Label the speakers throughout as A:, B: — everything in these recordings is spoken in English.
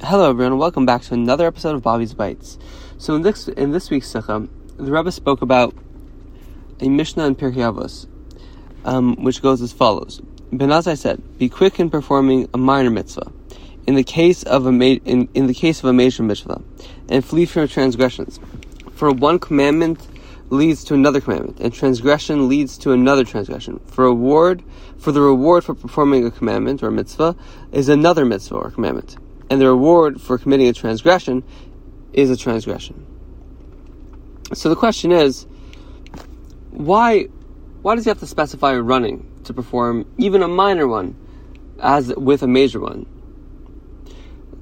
A: Hello, everyone. Welcome back to another episode of Bobby's Bites. So, in this in this week's sikha, the Rebbe spoke about a Mishnah in Pirkei Avos, um, which goes as follows: Ben said, "Be quick in performing a minor mitzvah, in the case of a ma- in, in the case of a major mitzvah, and flee from transgressions. For one commandment leads to another commandment, and transgression leads to another transgression. For reward, for the reward for performing a commandment or a mitzvah is another mitzvah or commandment, and the reward for committing a transgression is a transgression. So the question is, why, why does he have to specify running to perform even a minor one, as with a major one?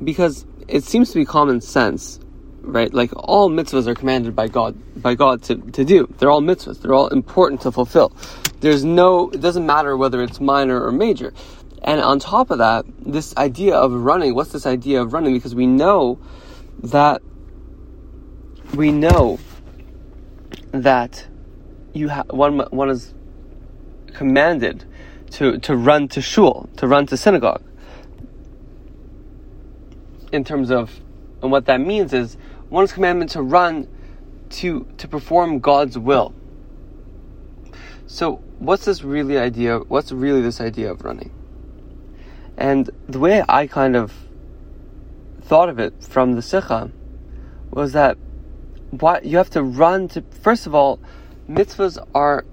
A: Because it seems to be common sense right? Like all mitzvahs are commanded by God by God to, to do. They're all mitzvahs. They're all important to fulfill. There's no it doesn't matter whether it's minor or major. And on top of that, this idea of running, what's this idea of running? Because we know that we know that you have one one is commanded to to run to shul, to run to synagogue. In terms of and what that means is one's commandment to run to to perform God's will. So what's this really idea? What's really this idea of running? And the way I kind of thought of it from the Sikha was that what you have to run to first of all, mitzvahs are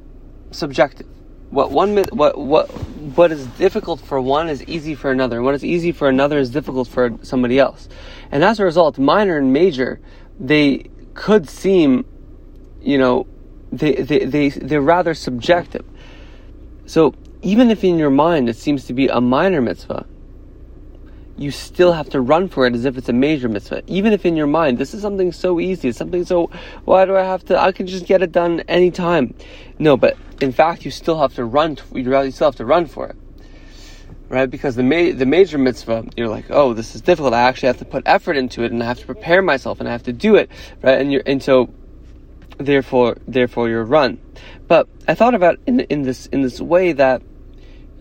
A: subjective. What one what what what is difficult for one is easy for another, what is easy for another is difficult for somebody else. And as a result, minor and major, they could seem, you know, they, they, they, they're rather subjective. So even if in your mind it seems to be a minor mitzvah, you still have to run for it as if it's a major mitzvah. Even if in your mind this is something so easy, it's something so, why do I have to, I can just get it done anytime. No, but in fact you still have to run, you still have to run for it right? Because the ma- the major mitzvah, you're like, oh, this is difficult. I actually have to put effort into it, and I have to prepare myself, and I have to do it, right? And you're and so therefore therefore you're run. But I thought about in in this in this way that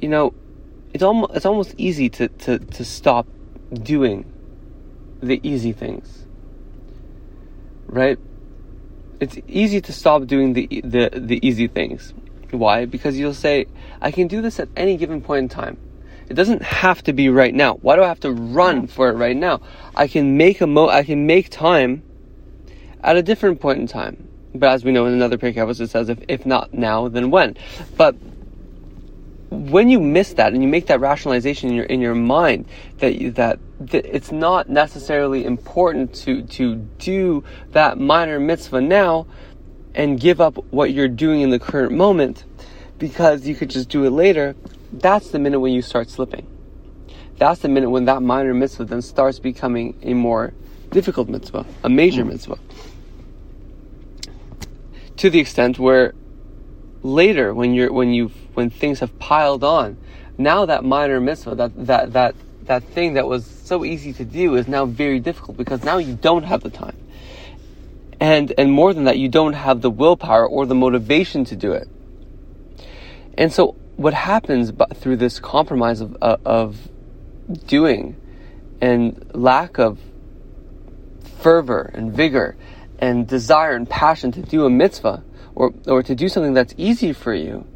A: you know it's almost it's almost easy to to to stop doing the easy things, right? It's easy to stop doing the the the easy things. Why? Because you'll say, I can do this at any given point in time. It doesn't have to be right now. Why do I have to run for it right now? I can make a mo I can make time at a different point in time. But as we know in another Avos, it says if, if not now, then when. But when you miss that and you make that rationalization in your in your mind that that, that it's not necessarily important to to do that minor mitzvah now and give up what you're doing in the current moment because you could just do it later that's the minute when you start slipping. That's the minute when that minor mitzvah then starts becoming a more difficult mitzvah, a major mitzvah. To the extent where later when you're when you when things have piled on, now that minor mitzvah, that that that that thing that was so easy to do is now very difficult because now you don't have the time. And and more than that, you don't have the willpower or the motivation to do it. And so what happens through this compromise of, uh, of doing and lack of fervor and vigor and desire and passion to do a mitzvah or, or to do something that's easy for you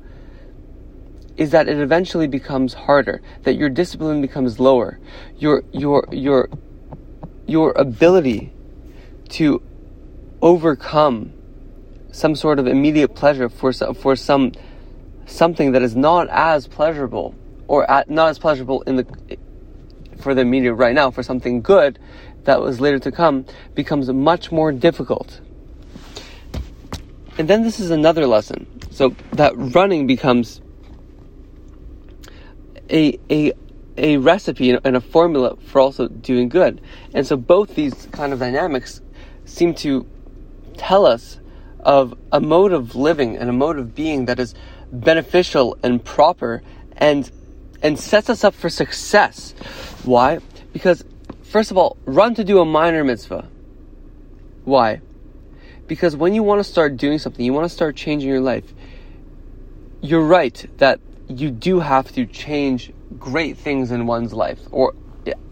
A: is that it eventually becomes harder, that your discipline becomes lower, your, your, your, your ability to overcome some sort of immediate pleasure for, for some something that is not as pleasurable or at, not as pleasurable in the for the media right now for something good that was later to come becomes much more difficult. And then this is another lesson. So that running becomes a a a recipe and a formula for also doing good. And so both these kind of dynamics seem to tell us of a mode of living and a mode of being that is beneficial and proper and and sets us up for success. Why? Because first of all, run to do a minor mitzvah. Why? Because when you want to start doing something, you want to start changing your life. You're right that you do have to change great things in one's life or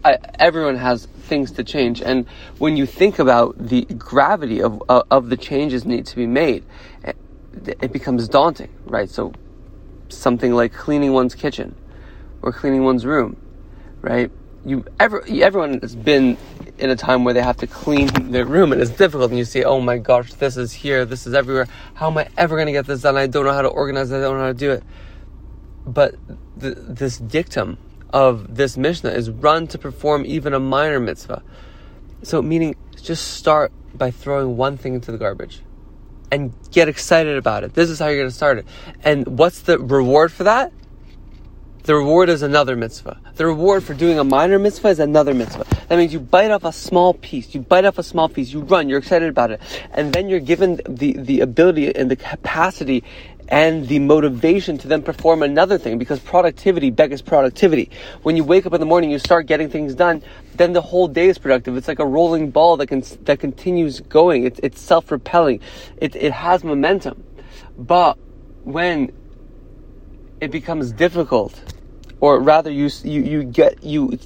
A: I, everyone has things to change, and when you think about the gravity of uh, of the changes need to be made, it, becomes daunting, right? So, something like cleaning one's kitchen or cleaning one's room, right? You ever everyone has been in a time where they have to clean their room and it's difficult and you say, oh my gosh, this is here, this is everywhere. How am I ever going to get this done? I don't know how to organize it, I don't know how to do it. But the, this dictum of this Mishnah is run to perform even a minor mitzvah. So, meaning just start by throwing one thing into the garbage and get excited about it. This is how you're going to start it. And what's the reward for that? The reward is another mitzvah. The reward for doing a minor mitzvah is another mitzvah. That means you bite off a small piece. You bite off a small piece. You run. You're excited about it. And then you're given the, the ability and the capacity and the motivation to then perform another thing because productivity begs productivity. When you wake up in the morning, you start getting things done, then the whole day is productive. It's like a rolling ball that can, that continues going. It's, it's self-repelling. It, it has momentum. But when it becomes difficult, or rather you, you, you get, you,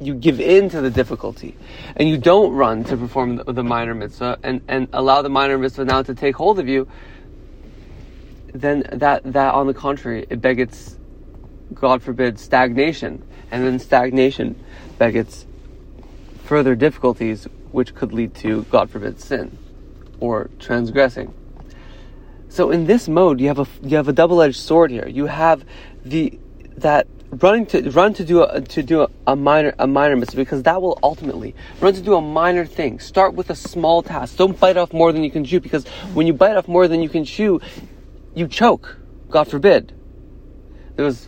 A: you give in to the difficulty and you don't run to perform the, the minor mitzvah and, and allow the minor mitzvah now to take hold of you, then that, that on the contrary, it begets, God forbid, stagnation. And then stagnation begets further difficulties, which could lead to, God forbid, sin or transgressing. So in this mode, you have a you have a double-edged sword here. You have the that running to run to do a, to do a, a, minor a minor mitzvah because that will ultimately run to do a minor thing. Start with a small task. Don't bite off more than you can chew because when you bite off more than you can chew, you choke. God forbid. There was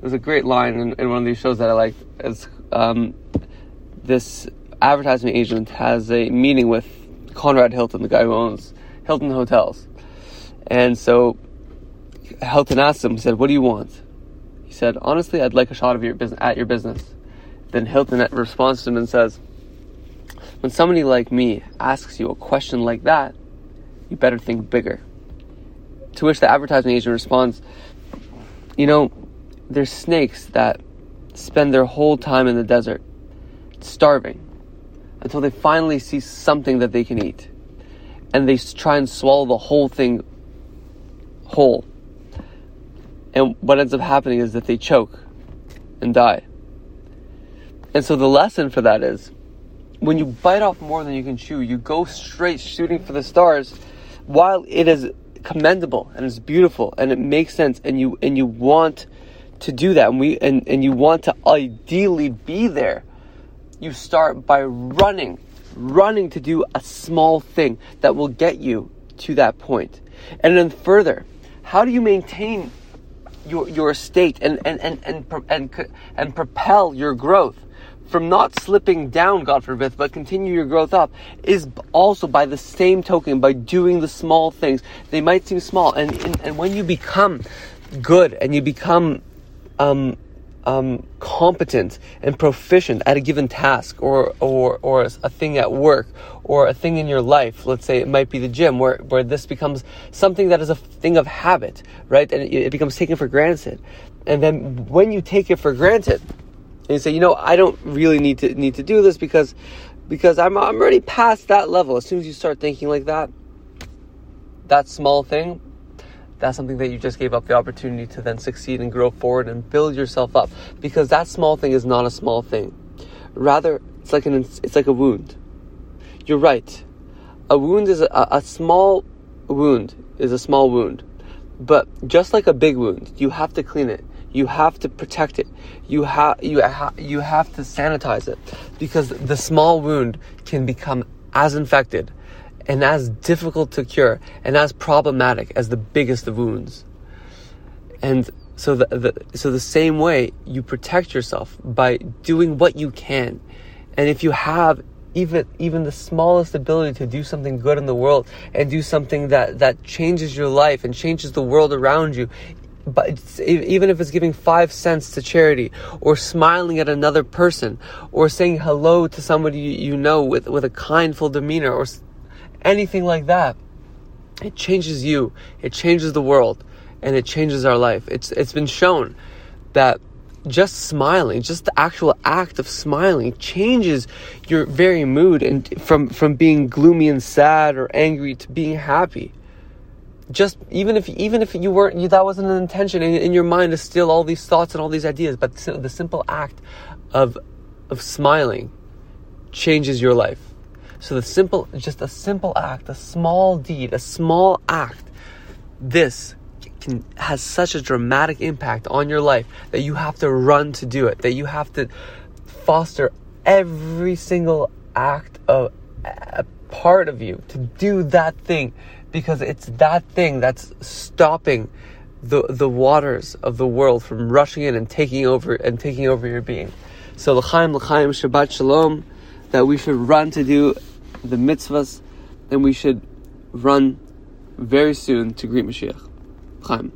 A: there's a great line in, in one of these shows that I like. It's um, this advertising agent has a meeting with Conrad Hilton, the guy who owns Hilton Hotels, and so Hilton asked him, he said, "What do you want?" He said, "Honestly, I'd like a shot of your business at your business." Then Hilton responds to him and says, "When somebody like me asks you a question like that, you better think bigger." To which the advertising agent responds, "You know, there's snakes that spend their whole time in the desert, starving, until they finally see something that they can eat, and they try and swallow the whole thing whole." And what ends up happening is that they choke and die. And so the lesson for that is when you bite off more than you can chew, you go straight shooting for the stars while it is commendable and it's beautiful and it makes sense and you and you want to do that and we and, and you want to ideally be there you start by running running to do a small thing that will get you to that point. and then further how do you maintain your, your state and, and, and, and, and, and propel your growth from not slipping down, God forbid, but continue your growth up is also by the same token, by doing the small things. They might seem small. And, and, and when you become good and you become, um, um, competent and proficient at a given task or, or, or a thing at work or a thing in your life. Let's say it might be the gym where, where this becomes something that is a thing of habit, right? And it, it becomes taken for granted. And then when you take it for granted and you say, you know, I don't really need to, need to do this because, because I'm, I'm already past that level. As soon as you start thinking like that, that small thing that's something that you just gave up the opportunity to then succeed and grow forward and build yourself up. Because that small thing is not a small thing. Rather it's like an it's like a wound. You're right. A wound is a, a small wound is a small wound. But just like a big wound you have to clean it. You have to protect it. You have you ha- you have to sanitize it. Because the small wound can become as infected and as difficult to cure and as problematic as the biggest of wounds. And so the, the, so the same way you protect yourself by doing what you can. And if you have even even the smallest ability to do something good in the world and do something that that changes your life and changes the world around you but even if it's giving five cents to charity or smiling at another person or saying hello to somebody you know with, with a kindful demeanor or anything like that. It changes you, it changes the world, and it changes our life. It's it's been shown that just smiling, just the actual act of smiling changes your very mood and from from being gloomy and sad or angry to being happy. Just even if even if you weren't you, that wasn't an intention in, in your mind to steal all these thoughts and all these ideas, but the simple act of of smiling changes your life. So the simple just a simple act, a small deed, a small act this can has such a dramatic impact on your life that you have to run to do it that you have to foster every single act of a part of you to do that thing because it's that thing that's stopping the the waters of the world from rushing in and taking over and taking over your being. So l'chaim l'chaim Shabbat Shalom that we should run to do the mitzvahs and we should run very soon to greet Mashiach. Chaim.